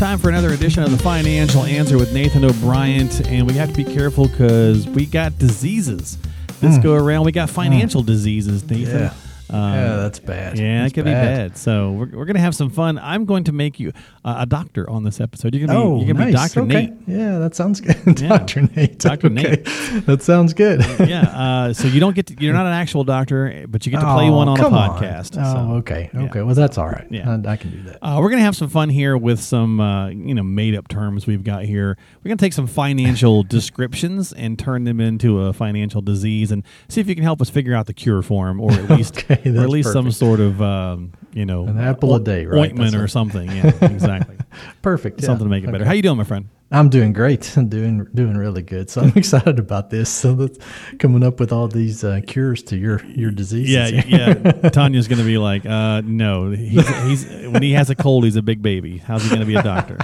Time for another edition of the Financial Answer with Nathan O'Brien, and we have to be careful because we got diseases. This hmm. go around, we got financial hmm. diseases, Nathan. Yeah. Um, yeah, that's bad. Yeah, That's it could be bad. So we're, we're going to have some fun. I'm going to make you uh, a doctor on this episode. You're to be, Oh, you're gonna nice. be Dr. okay. Nate. Yeah, that sounds good. Dr. Nate. Dr. Okay. Nate. That sounds good. yeah. Uh, so you don't get to, you're not an actual doctor, but you get to play one on a podcast. Oh, so, okay. yeah. Okay. Well, that's all right. Yeah. I, I can do that. Uh, we're gonna have some fun here with some uh, you know made up terms we've got here. We're gonna take some financial descriptions and turn them into a financial disease and see if you can help us figure out the cure for them, or at least Okay, or at least some sort of um, you know An apple a day, right? ointment That's or something. Yeah, exactly. Perfect. yeah. something to make it better. Okay. How you doing, my friend? I'm doing great. I'm doing doing really good. So I'm excited about this. So that's coming up with all these uh, cures to your your diseases. Yeah, yeah. Tanya's gonna be like, uh, no, he's, he's when he has a cold, he's a big baby. How's he gonna be a doctor?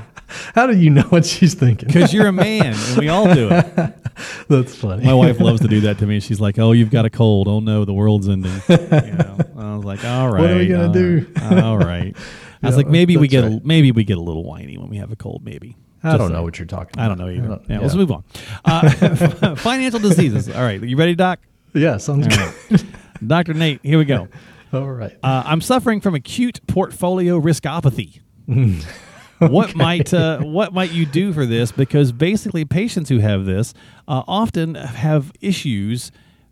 How do you know what she's thinking? Because you're a man, and we all do it. That's funny. My wife loves to do that to me. She's like, "Oh, you've got a cold. Oh no, the world's ending." You know? I was like, "All right, what are we gonna all do?" right, All right." I was Yeah, like, "Maybe we that's get a, maybe we get a little whiny when we have a cold. Maybe." I Just don't saying. know what you're talking about. I don't know either. don't- yeah, let's move on. Uh, financial diseases. All right, you ready, Doc? Yeah, sounds All good. right. Doctor Nate, here we go. All right. Uh, I'm suffering from acute portfolio riskopathy. What might uh, what might you do for this? Because basically, patients who have this uh, often have issues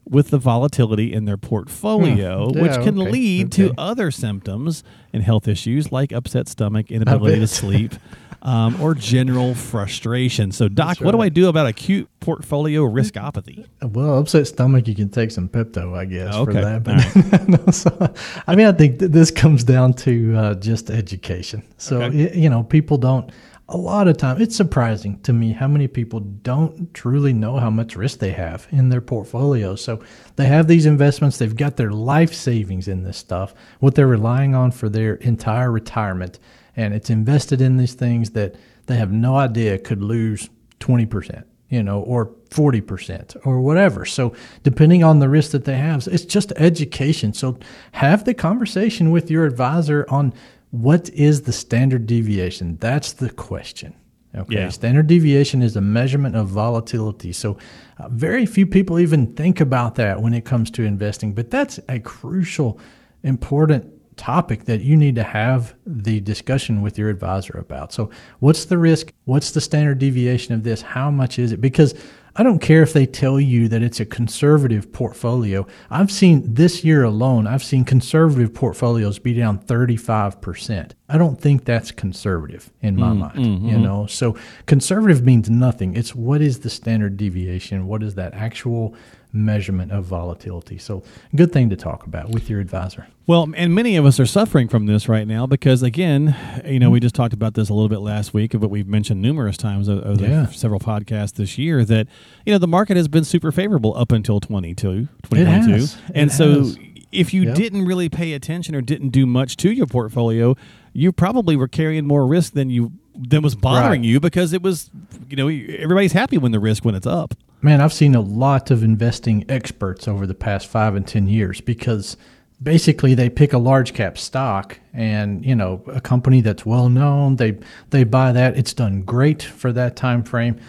with the volatility in their portfolio, Hmm. which Yeah, can okay, lead to other symptoms and health issues like upset stomach, inability to sleep, um, or general frustration. So, Doc, what do I do about acute portfolio riskopathy? Well, upset stomach, you can take some Pepto, I guess, for Okay, that. But no, so, I mean, I think this comes down to uh, just education. So, Okay. y- you know, people don't, a lot of time, it's surprising to me how many people don't truly know how much risk they have in their portfolio. So they have these investments, they've got their life savings in this stuff, what they're relying on for their entire retirement. And it's invested in these things that they have no idea could lose 20% you know, or 40% or whatever. So, depending on the risk that they have, it's just education. So, have the conversation with your advisor on what is the standard deviation. That's the question. Okay. Yeah. Standard deviation is a measurement of volatility. So, uh, very few people even think about that when it comes to investing, but that's a crucial, important topic that you need to have the discussion with your advisor about. So, what's the risk? What's the standard deviation of this? How much is it? Because I don't care if they tell you that it's a conservative portfolio. I've seen this year alone, I've seen conservative portfolios be down 35%. I don't think that's conservative in my mm, mind, mm, you mm-hmm. know. So conservative means nothing. It's what is the standard deviation? What is that actual measurement of volatility? So good thing to talk about with your advisor. Well, and many of us are suffering from this right now because, again, you know, we just talked about this a little bit last week, but we've mentioned numerous times over Yeah. several podcasts this year that, you know, the market has been super favorable up until 22, It 2022. has. And It so has. if you Yep. didn't really pay attention or didn't do much to your portfolio, you probably were carrying more risk than you than was bothering Right. you because it was, you know, everybody's happy when the risk when it's up. Man, I've seen a lot of investing experts over the past five and 10 years because basically they pick a large cap stock and, you know, a company that's well known, they, they buy that. It's done great for that time frame.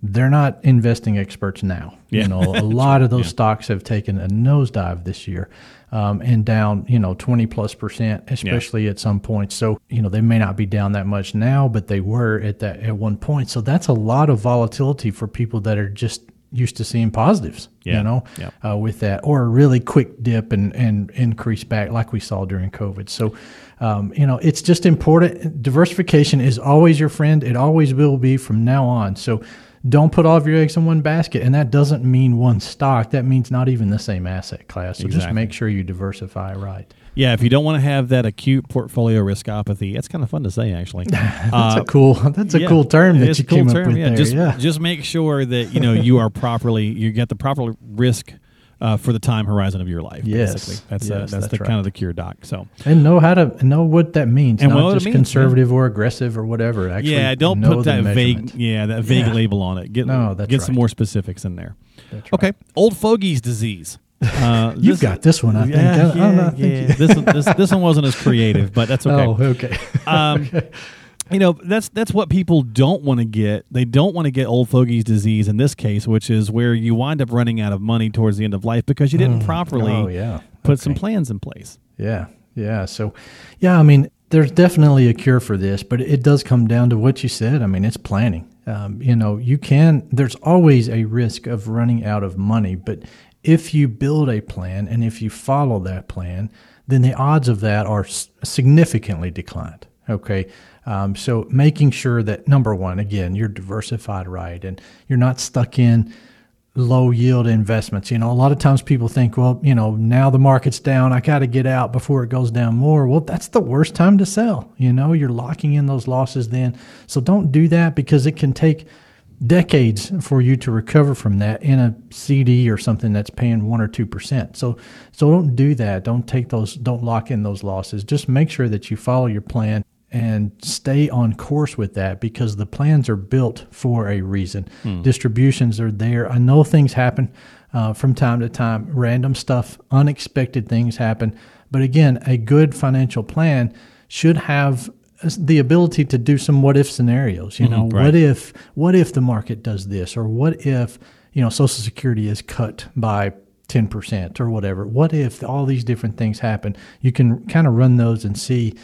They're not investing experts now. Yeah. You know, a lot of those stocks have taken a nosedive this year um, and down, you know, 20 plus percent, especially at some points. So, you know, they may not be down that much now, but they were at that at one point. So that's a lot of volatility for people that are just used to seeing positives, Yeah. you know, Yeah. uh, with that, or a really quick dip and, and increase back like we saw during COVID. So, um, you know, it's just important. Diversification is always your friend. It always will be from now on. So don't put all of your eggs in one basket. And that doesn't mean one stock. That means not even the same asset class. So just make sure you diversify right. Yeah, if you don't want to have that acute portfolio riskopathy, it's kind of fun to say actually. That's Uh, a cool. That's a yeah, cool term that you cool came term, up with yeah. there. Just, yeah. just make sure that you know you are properly you get the proper risk uh, for the time horizon of your life. Yes. basically. that's uh, Yes, that's, that's the right. kind of the cure doc. So and know how to know what that means. And not just means, yeah. conservative or aggressive or whatever. Actually, yeah, don't put that vague yeah that vague Yeah. label on it. Get No, that's get some more specifics in there. That's right. Okay, old fogies disease. Uh, You've got this one, I think. Yeah, I yeah, know, I yeah. you- this, one, this this one wasn't as creative, but that's okay. Oh, okay. Um, You know, that's that's what people don't want to get. They don't want to get old fogies disease in this case, which is where you wind up running out of money towards the end of life because you didn't properly Oh, yeah. put some plans in place. Yeah, yeah. So, yeah, I mean, there's definitely a cure for this, but it does come down to what you said. I mean, it's planning. Um, you know, you can, there's always a risk of running out of money, but if you build a plan and if you follow that plan, then the odds of that are significantly declined. Okay. Um, so making sure that number one, again, you're diversified right and you're not stuck in low yield investments. You know, a lot of times people think, well, you know, now the market's down, I got to get out before it goes down more. Well, that's the worst time to sell. You know, you're locking in those losses then. So don't do that because it can take decades for you to recover from that in a CD or something that's paying 1 or 2%. So so don't do that. Don't take those don't lock in those losses. Just make sure that you follow your plan and stay on course with that because the plans are built for a reason. Distributions are there. I know things happen uh, from time to time, random stuff, unexpected things happen. But again, a good financial plan should have the ability to do some what if scenarios. You mm-hmm, know, right. what if what if the market does this, or what if you know Social Security is cut by 10% or whatever. What if all these different things happen? You can kind of run those and see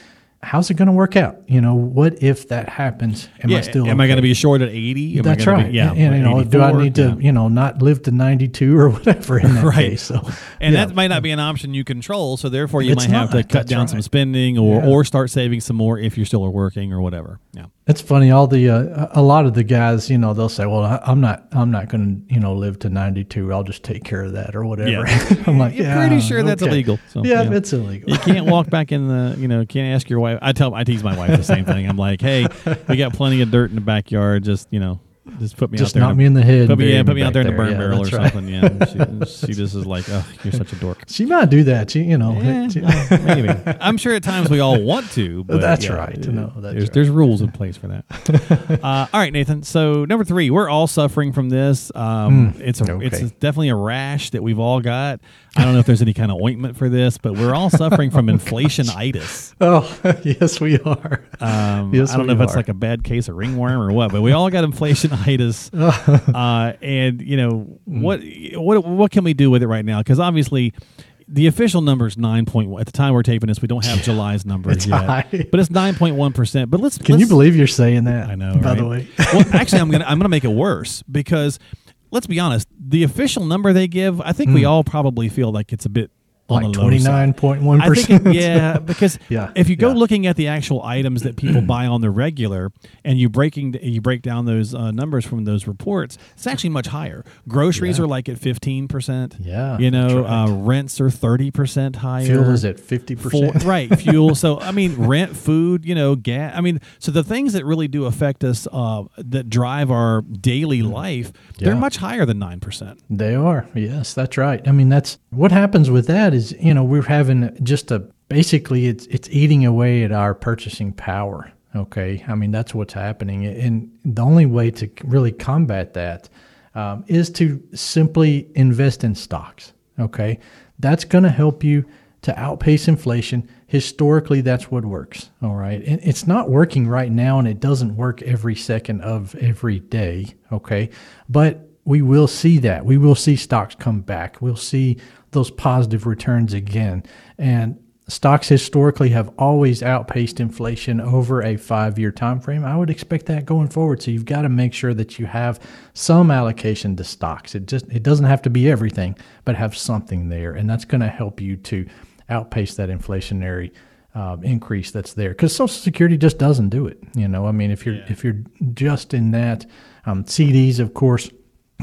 how's it going to work out? You know, what if that happens? Am yeah, I still am I going to be short at eighty? Am I That's right. Be, yeah. And, and, you know, do I need to, Yeah. you know, not live to 92 or whatever in that right. case? So, and yeah. that might not be an option you control. So therefore, you It's might have to cut That's down some spending or or start saving some more if you're still working or whatever. Yeah. It's funny. All the uh, a lot of the guys, you know, they'll say, "Well, I'm not, I'm not going to, you know, live to 92. I'll just take care of that or whatever." Yeah. I'm like, You're yeah, pretty sure that's okay." illegal. So, yeah, yeah. it's illegal. You can't walk back in the, you know, can't ask your wife. I tell, I tease my wife the same thing. I'm like, hey, we got plenty of dirt in the backyard. Just, you know, just put me Just out there. knock me in the head. Put me, yeah, put me out there in the burn Yeah, barrel or right. something. Yeah. She, she just is like, oh, you're such a dork. She might do that. She, you know, Yeah, she- maybe. I'm sure at times we all want to. But That's yeah, right. No, that's there's, right. there's rules in place for that. uh, all right, Nathan. So number three, we're all suffering from this. Um, it's a, okay. it's definitely a rash that we've all got. I don't know if there's any kind of ointment for this, but we're all suffering from inflationitis. oh, yes, we are. Um, Yes, I don't know if it's like a bad case of ringworm or what, but we all got inflationitis. uh, and you know Hmm. what? What what can we do with it right now? Because obviously. The official number is nine point one. At the time we're taping this, we don't have July's numbers It's yet, high. but it's nine point one percent. But let's Can you let's- believe you're saying that? I know. By right? the way, well, actually, I'm gonna I'm gonna make it worse because let's be honest. The official number they give, I think we hmm. all probably feel like it's a bit on like the twenty nine point one I think, percent. it- yeah, because Yeah, if you go yeah. looking at the actual items that people buy on the regular, and you breaking you break down those uh, numbers from those reports, it's actually much higher. Groceries Yeah. are like at fifteen percent. Yeah, you know, right. uh, rents are thirty percent higher. Fuel is at fifty For, percent. right, fuel. So I mean, rent, food, you know, gas. I mean, so the things that really do affect us, uh, that drive our daily life, they're much higher than nine percent. They are. Yes, that's right. I mean, that's what happens with that is, you know, we're having just a basically it's it's eating away at our purchasing power. Okay, I mean that's what's happening, and the only way to really combat that um, is to simply invest in stocks. Okay, that's going to help you to outpace inflation. Historically, that's what works. All right. And it's not working right now, and it doesn't work every second of every day. Okay. But we will see that. We will see stocks come back. We'll see those positive returns again. And stocks historically have always outpaced inflation over a five year time frame. I would expect that going forward. So you've got to make sure that you have some allocation to stocks. It just it doesn't have to be everything, but have something there. And that's going to help you to outpace that inflationary um, increase that's there because Social Security just doesn't do it. You know, I mean, if you're Yeah. if you're just in that, um, CDs, of course,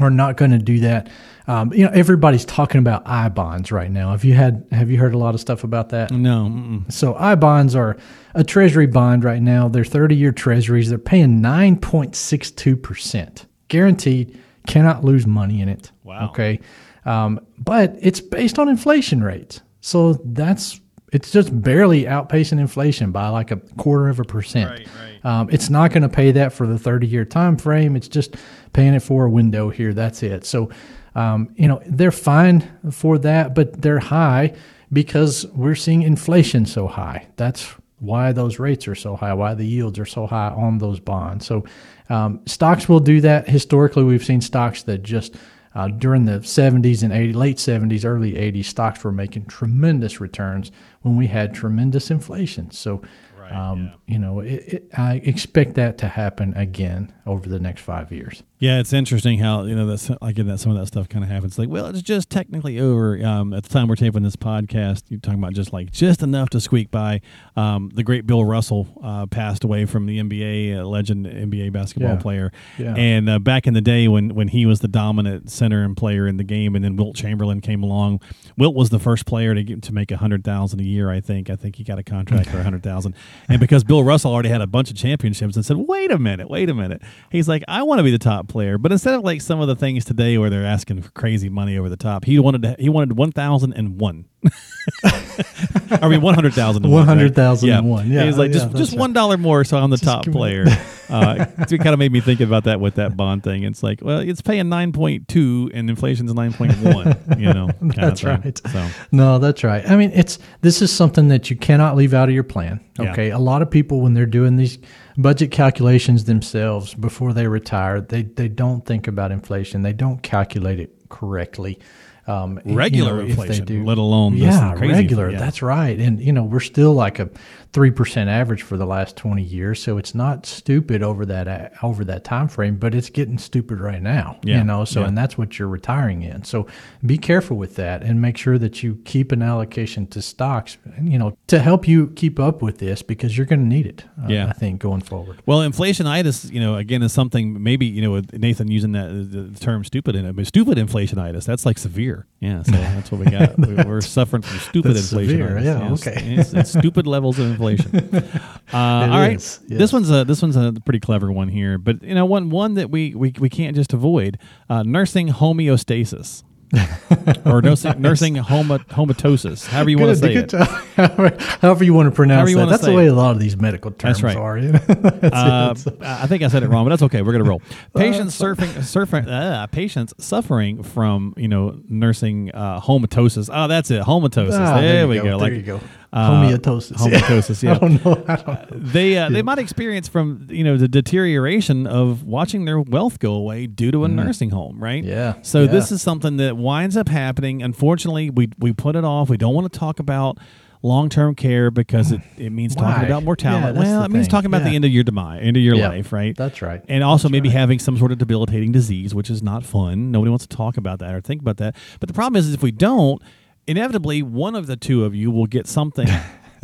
are not going to do that. Um, you know, everybody's talking about I bonds right now. Have you had Have you heard a lot of stuff about that? No. Mm-mm. So I bonds are a treasury bond right now. They're 30 year treasuries. They're paying 9.62%. Guaranteed, cannot lose money in it. Wow. Okay. Um, but it's based on inflation rates. So that's, it's just barely outpacing inflation by like a quarter of a percent. Right, right. Um, it's not going to pay that for the 30 year time frame. It's just paying it for a window here. That's it. So, um, you know, they're fine for that, but they're high because we're seeing inflation so high. That's why those rates are so high, why the yields are so high on those bonds. So, um, stocks will do that. Historically, we've seen stocks that just uh, during the 70s and 80s, late 70s, early 80s, stocks were making tremendous returns when we had tremendous inflation. So, Right, um, you know, it, it, I expect that to happen again over the next five years. Yeah, it's interesting how you know that's like that some of that stuff kind of happens. Like, well, it's just technically over. Um, at the time we're taping this podcast, you're talking about just like just enough to squeak by. Um, the great Bill Russell uh, passed away from the NBA uh, legend, NBA basketball Yeah. player. Yeah. And uh, back in the day when when he was the dominant center and player in the game, and then Wilt Chamberlain came along. Wilt was the first player to get to make a hundred thousand a year. I think. I think he got a contract for a hundred thousand. And because Bill Russell already had a bunch of championships, and said, "Wait a minute, wait a minute," he's like, "I want to be the top player." But instead of like some of the things today where they're asking for crazy money over the top, he wanted to, he wanted one thousand and one. I mean, one hundred thousand. 100,001. Yeah, he's like yeah, just that's just right. one dollar more, so I'm the top player. uh, it kind of made me think about that with that bond thing. It's like, well, it's paying nine point two, and inflation's nine point one. You know, kind That's right. So No, that's right. I mean, it's this is something that you cannot leave out of your plan. Yeah. Okay, a lot of people when they're doing these budget calculations themselves before they retire, they they don't think about inflation. They don't calculate it correctly. Um, you Regular know, if they inflation, do- let alone this yeah, regular. yeah. That's right. And you know, we're still like a three percent average for the last twenty years, so it's not stupid over that uh, over that time frame, but it's getting stupid right now. Yeah, You know, so yeah. and that's what you're retiring in. So be careful with that and make sure that you keep an allocation to stocks, you know, to help you keep up with this because you're going to need it. uh, Yeah. I think going forward. Well, inflationitis, you know, again, is something maybe you know with Nathan using that the term "stupid" in it, but stupid inflationitis. That's like severe. Yeah, so that's what we got. we, we're suffering from stupid That's inflationitis. yeah, okay. it's, it's stupid levels of inflation. Uh, all right, is, this yes. one's a this one's a pretty clever one here, but you know, one one that we we, we can't just avoid: uh, nursing homeostasis. or nursing, nursing homo, homatosis, however you want to say it. however, however you want to pronounce that. That's the way it. a lot of these medical terms right. are. You know? That's Uh, I think I said it wrong, but that's okay. We're gonna roll. Patients surfing, surfing, uh, patients suffering from you know nursing uh, homatosis. Oh, that's it, homatosis. Ah, there, we go. There Like, you go. Uh, Homeotosis. yeah. I don't know. I don't know. They uh, they might experience from you know the deterioration of watching their wealth go away due to a nursing home, right? Mm. Yeah, So yeah. this is something that winds up happening. Unfortunately, we we put it off. We don't want to talk about long term care because it, it means talking about mortality. Yeah, well, it means talking about the end of your demise, end of your Yeah, life, right? That's right. and also maybe having some sort of debilitating disease, which is not fun. Nobody wants to talk about that or think about that. But the problem is, is if we don't, inevitably one of the two of you will get something.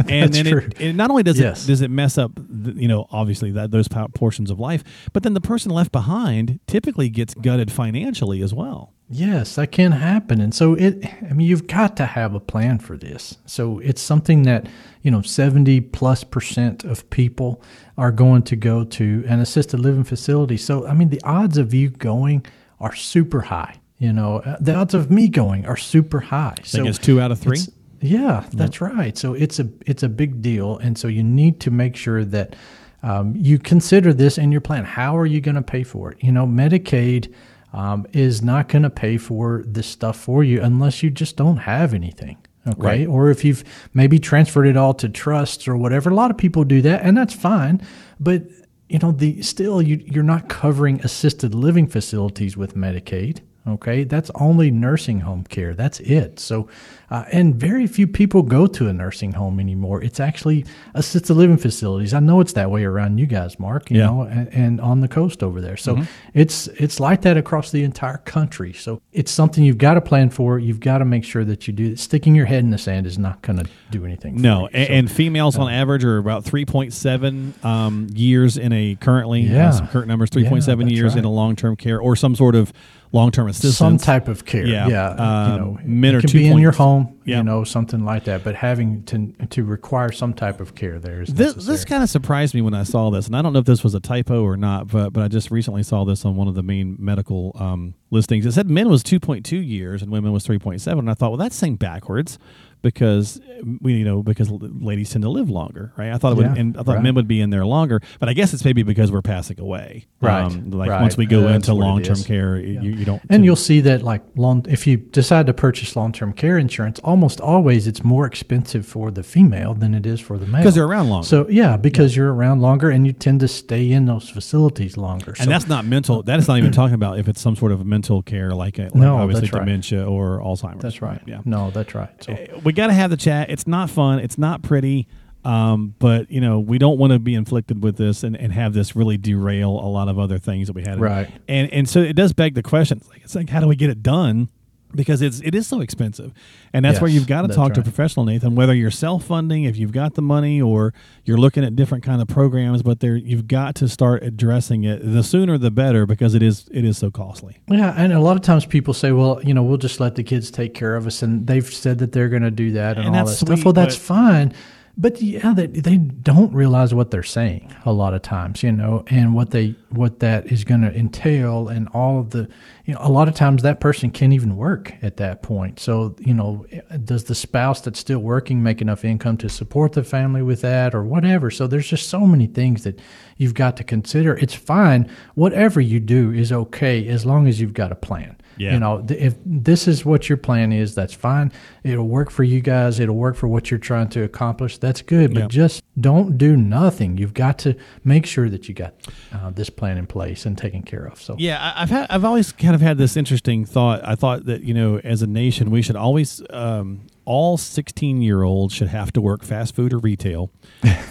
And then it, it not only does Yes. it does it mess up, the, you know, obviously that those portions of life, but then the person left behind typically gets gutted financially as well. Yes, that can happen. And so it I mean you've got to have a plan for this. So it's something that, you know, 70 plus percent of people are going to go to an assisted living facility. So I mean the odds of you going are super high. You know, Uh, the odds of me going are super high. I think it's two out of three. Yeah, that's right. So it's a it's a big deal, and so you need to make sure that um, you consider this in your plan. How are you going to pay for it? You know, Medicaid um, is not going to pay for this stuff for you unless you just don't have anything. Okay, Right. or if you've maybe transferred it all to trusts or whatever. A lot of people do that, and that's fine. But you know, the still you you're not covering assisted living facilities with Medicaid. Okay, that's only nursing home care. That's it. So, uh, and very few people go to a nursing home anymore. It's actually assisted living facilities. I know it's that way around you guys, Mark. You Yeah. know, and, and on the coast over there. So it's it's like that across the entire country. So it's something you've got to plan for. You've got to make sure that you do. Sticking your head in the sand is not going to do anything. No, and, So- and females on average are about 3.7 um, years in a currently, Yeah. uh, some current numbers, Yeah, 3.7 that's years in a long term care or some sort of long term assistance. some type of care. Yeah. Yeah, Um, you know, men it can be in your home. Yeah. You know, something like that. But having to to require some type of care there is This, necessary. this kind of surprised me when I saw this, and I don't know if this was a typo or not, but but I just recently saw this on one of the main medical um, listings. It said men was two point two years and women was three point seven. And I thought, well, that's saying backwards because we you know because ladies tend to live longer, right? I thought it would, Yeah, and I thought right. men would be in there longer, but I guess it's maybe because we're passing away, Right, Um, like right. once we go into long term care, you, you don't. And you'll see that, like, long if you decide to purchase long term care insurance, almost always it's more expensive for the female than it is for the male because they're around longer. So yeah, because you're around longer and you tend to stay in those facilities longer. and so, that's not mental. That is not even talking about if it's some sort of mental care, like, a, like No, obviously dementia or Alzheimer's. that's right. Yeah. No, that's right. So we got to have the chat. It's not fun. It's not pretty. Um, but you know, we don't want to be inflicted with this and, and have this really derail a lot of other things that we had. Right. And and so it does beg the question. It's like, it's like how do we get it done? Because it's it is so expensive, and that's where you've got to talk to a professional, Nathan. Whether you're self funding, if you've got the money, or you're looking at different kind of programs, but there you've got to start addressing it. The sooner the better, because it is it is so costly. Yeah, and a lot of times people say, "Well, you know, we'll just let the kids take care of us," and they've said that they're going to do that and, And all that stuff. Well, that's fine, but yeah, they they don't realize what they're saying a lot of times, you know, and what they what that is going to entail, and all of the, you know, a lot of times that person can't even work at that point. So, you know, does the spouse that's still working make enough income to support the family with that, or whatever? So there's just so many things that you've got to consider. It's fine, whatever you do is okay as long as you've got a plan. Yeah. You know, th- if this is what your plan is, that's fine. It'll work for you guys. It'll work for what you're trying to accomplish. That's good. But Yeah. just don't do nothing. You've got to make sure that you got uh, this plan in place and taken care of. So Yeah, I- I've had I've always kind of had this interesting thought. I thought that you know, as a nation, we should always um, all sixteen year olds should have to work fast food or retail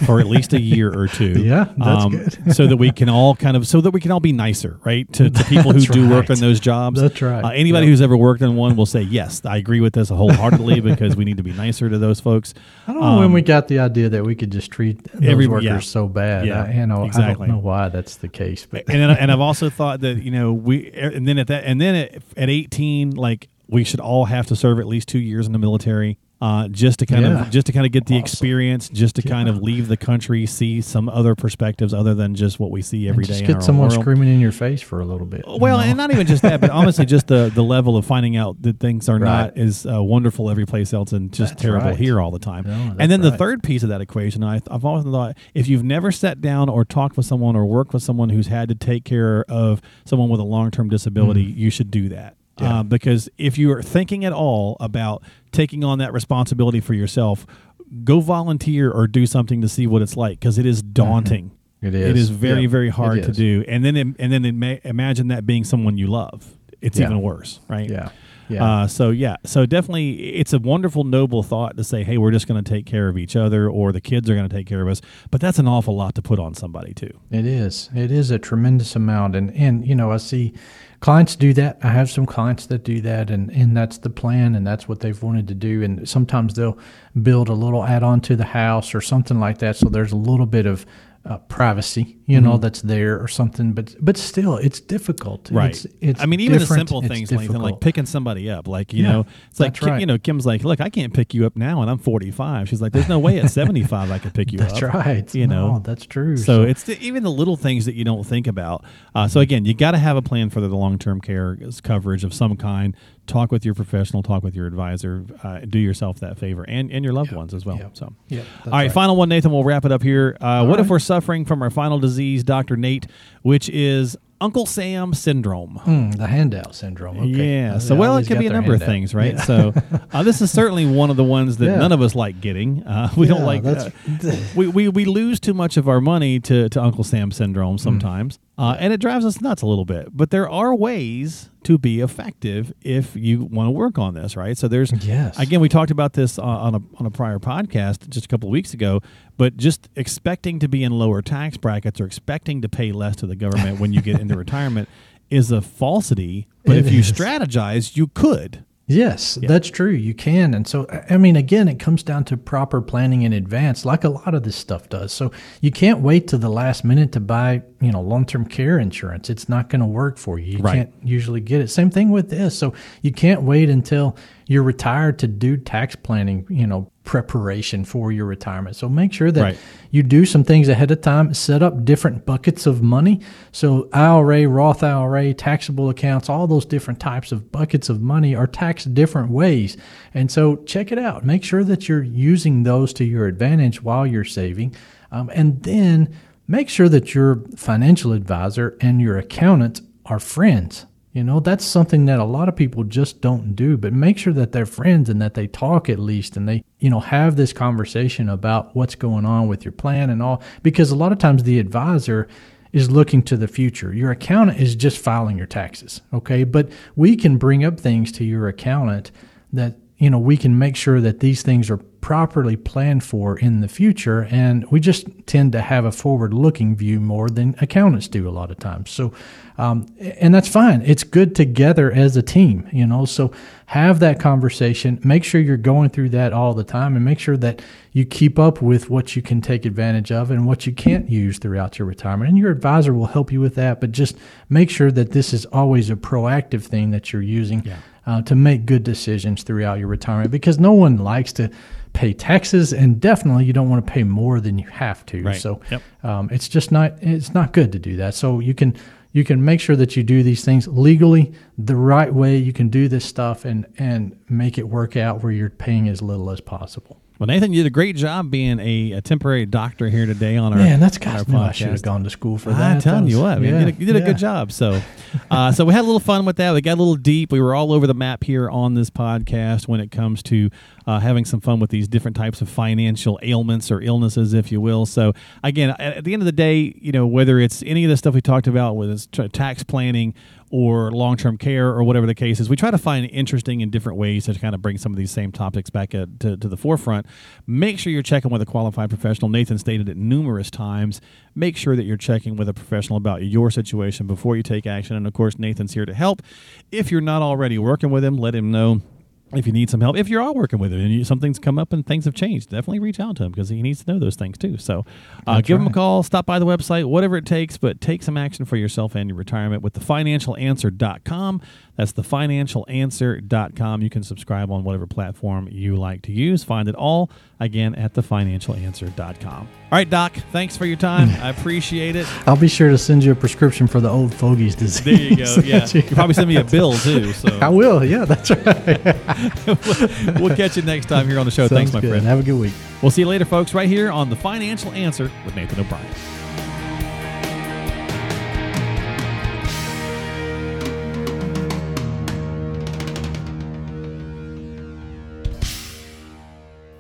for at least a year or two. Um, Yeah, that's good. so that we can all kind of so that we can all be nicer, right, to, to people who That's do work right. in those jobs. That's right. Uh, anybody who's ever worked in one will say yes. I agree with this wholeheartedly because we need to be nicer to those folks. I don't know when Um, we got the idea that we could just treat those Every- workers yeah. so bad. Yeah, I, you know, exactly. I don't know why that's the case, but and and I've also thought that you know we and then at that and then at, at 18 like we should all have to serve at least two years in the military uh, just to kind Yeah. of just to kind of get the Awesome. experience just to kind of leave the country see some other perspectives other than just what we see every day get someone world. screaming in your face for a little bit. you Well, know? and not even just that, but honestly, just the the level of finding out that things are not Right. as uh, wonderful every place else and just That's terrible right. here all the time. No, and then the third piece of that equation, I, I've always thought, if you've never sat down or talked with someone or worked with someone who's had to take care of someone with a long term disability, you should do that. Yeah. Uh, because if you are thinking at all about taking on that responsibility for yourself, go volunteer or do something to see what it's like because it is daunting. Mm-hmm. It It is. is very, Yeah, very hard to do. And then, im- and then ima- imagine that being someone you love. It's Yeah. even worse, right? yeah, yeah. Uh, so yeah, so definitely, it's a wonderful, noble thought to say, "Hey, we're just going to take care of each other, or the kids are going to take care of us." But that's an awful lot to put on somebody too. It is. It is a tremendous amount, and and you know I see clients do that. I have some clients that do that, and and that's the plan, and that's what they've wanted to do. And sometimes they'll build a little add-on to the house or something like that, so there's a little bit of uh, privacy, you know, that's there or something. But but still, it's difficult. Right. It's, it's I mean, even the simple things, Nathan, like picking somebody up. Like you Yeah, know, it's like Kim- right. you know, Kim's like, "Look, I can't pick you up now, and I'm 45." She's like, "There's no way at 75 I could pick you That's up." right. You know, No, that's true. So, it's the, even the little things that you don't think about. Uh, so again, you got to have a plan for the long term care coverage of some kind. Talk with your professional. Talk with your advisor. Uh, do yourself that favor, and and your loved ones as well. Yep. So. Yep, All right, right. final one, Nathan. We'll wrap it up here. Uh, what if we're suffering from our final disease, Doctor Nate, which is Uncle Sam syndrome? Hmm, the handout syndrome. Okay. Yeah. So well, it could be a number of things, right? Yeah. So uh, this is certainly one of the ones that Yeah. none of us like getting. Uh, we don't like. that's- uh, we, we we lose too much of our money to to Uncle Sam syndrome sometimes. Uh, and it drives us nuts a little bit. But there are ways to be effective if you want to work on this, right? So there's Yes. again we talked about this on a on a prior podcast just a couple of weeks ago, but just expecting to be in lower tax brackets or expecting to pay less to the government when you get into retirement is a falsity. But It if you is. strategize, you could. Yes, that's true. You can. And so, I mean, again, it comes down to proper planning in advance, like a lot of this stuff does. So you can't wait to the last minute to buy, you know, long term care insurance. It's not going to work for you. You Right. can't usually get it. Same thing with this. So you can't wait until you're retired to do tax planning, you know, preparation for your retirement. So make sure that Right. you do some things ahead of time, set up different buckets of money. So IRA, Roth IRA, taxable accounts, all those different types of buckets of money are taxed different ways. And so check it out. Make sure that you're using those to your advantage while you're saving. Um, and then make sure that your financial advisor and your accountant are friends. You know, that's something that a lot of people just don't do, but make sure that they're friends and that they talk at least and they, you know, have this conversation about what's going on with your plan and all. Because a lot of times the advisor is looking to the future. Your accountant is just filing your taxes, okay? But we can bring up things to your accountant that, you know, we can make sure that these things are properly planned for in the future. And we just tend to have a forward looking view more than accountants do a lot of times. So, um, and that's fine. It's good together as a team, you know. So have that conversation. Make sure you're going through that all the time, and make sure that you keep up with what you can take advantage of and what you can't use throughout your retirement. And your advisor will help you with that. But just make sure that this is always a proactive thing that you're using uh, to make good decisions throughout your retirement. Because no one likes to pay taxes, and definitely you don't want to pay more than you have to. Right. So Yep. um, it's just not it's not good to do that. So you can you can make sure that you do these things legally the right way. You can do this stuff and and make it work out where you're paying as little as possible. Well, Nathan, you did a great job being a, a temporary doctor here today on our Man, that's gosh, no, I should have gone to school for that. I'm telling you what, man, yeah, you did a, you did a good job. So, uh, so we had a little fun with that. We got a little deep. We were all over the map here on this podcast when it comes to uh, having some fun with these different types of financial ailments or illnesses, if you will. So, again, at, at the end of the day, you know, whether it's any of the stuff we talked about, whether it's tax planning or long term care or whatever the case is, we try to find interesting and different ways to kind of bring some of these same topics back at, to, to the forefront. Make sure you're checking with a qualified professional. Nathan stated it numerous times. Make sure that you're checking with a professional about your situation before you take action. And of course, Nathan's here to help. If you're not already working with him, let him know if you need some help, if you are all working with him and you, something's come up and things have changed, definitely reach out to him because he needs to know those things too. So uh, give him a call, stop by the website, whatever it takes, but take some action for yourself and your retirement with thefinancialanswer.com. That's thefinancialanswer.com. You can subscribe on whatever platform you like to use. Find it all again at thefinancialanswer.com. All right, Doc, thanks for your time. I appreciate it. I'll be sure to send you a prescription for the old fogies disease. There you go. Yeah. You you- probably send me a bill too. So I will. Yeah, that's right. we'll catch you next time here on the show. Sounds Thanks, my good. friend. Have a good week. We'll see you later, folks, right here on The Financial Answer with Nathan O'Brien.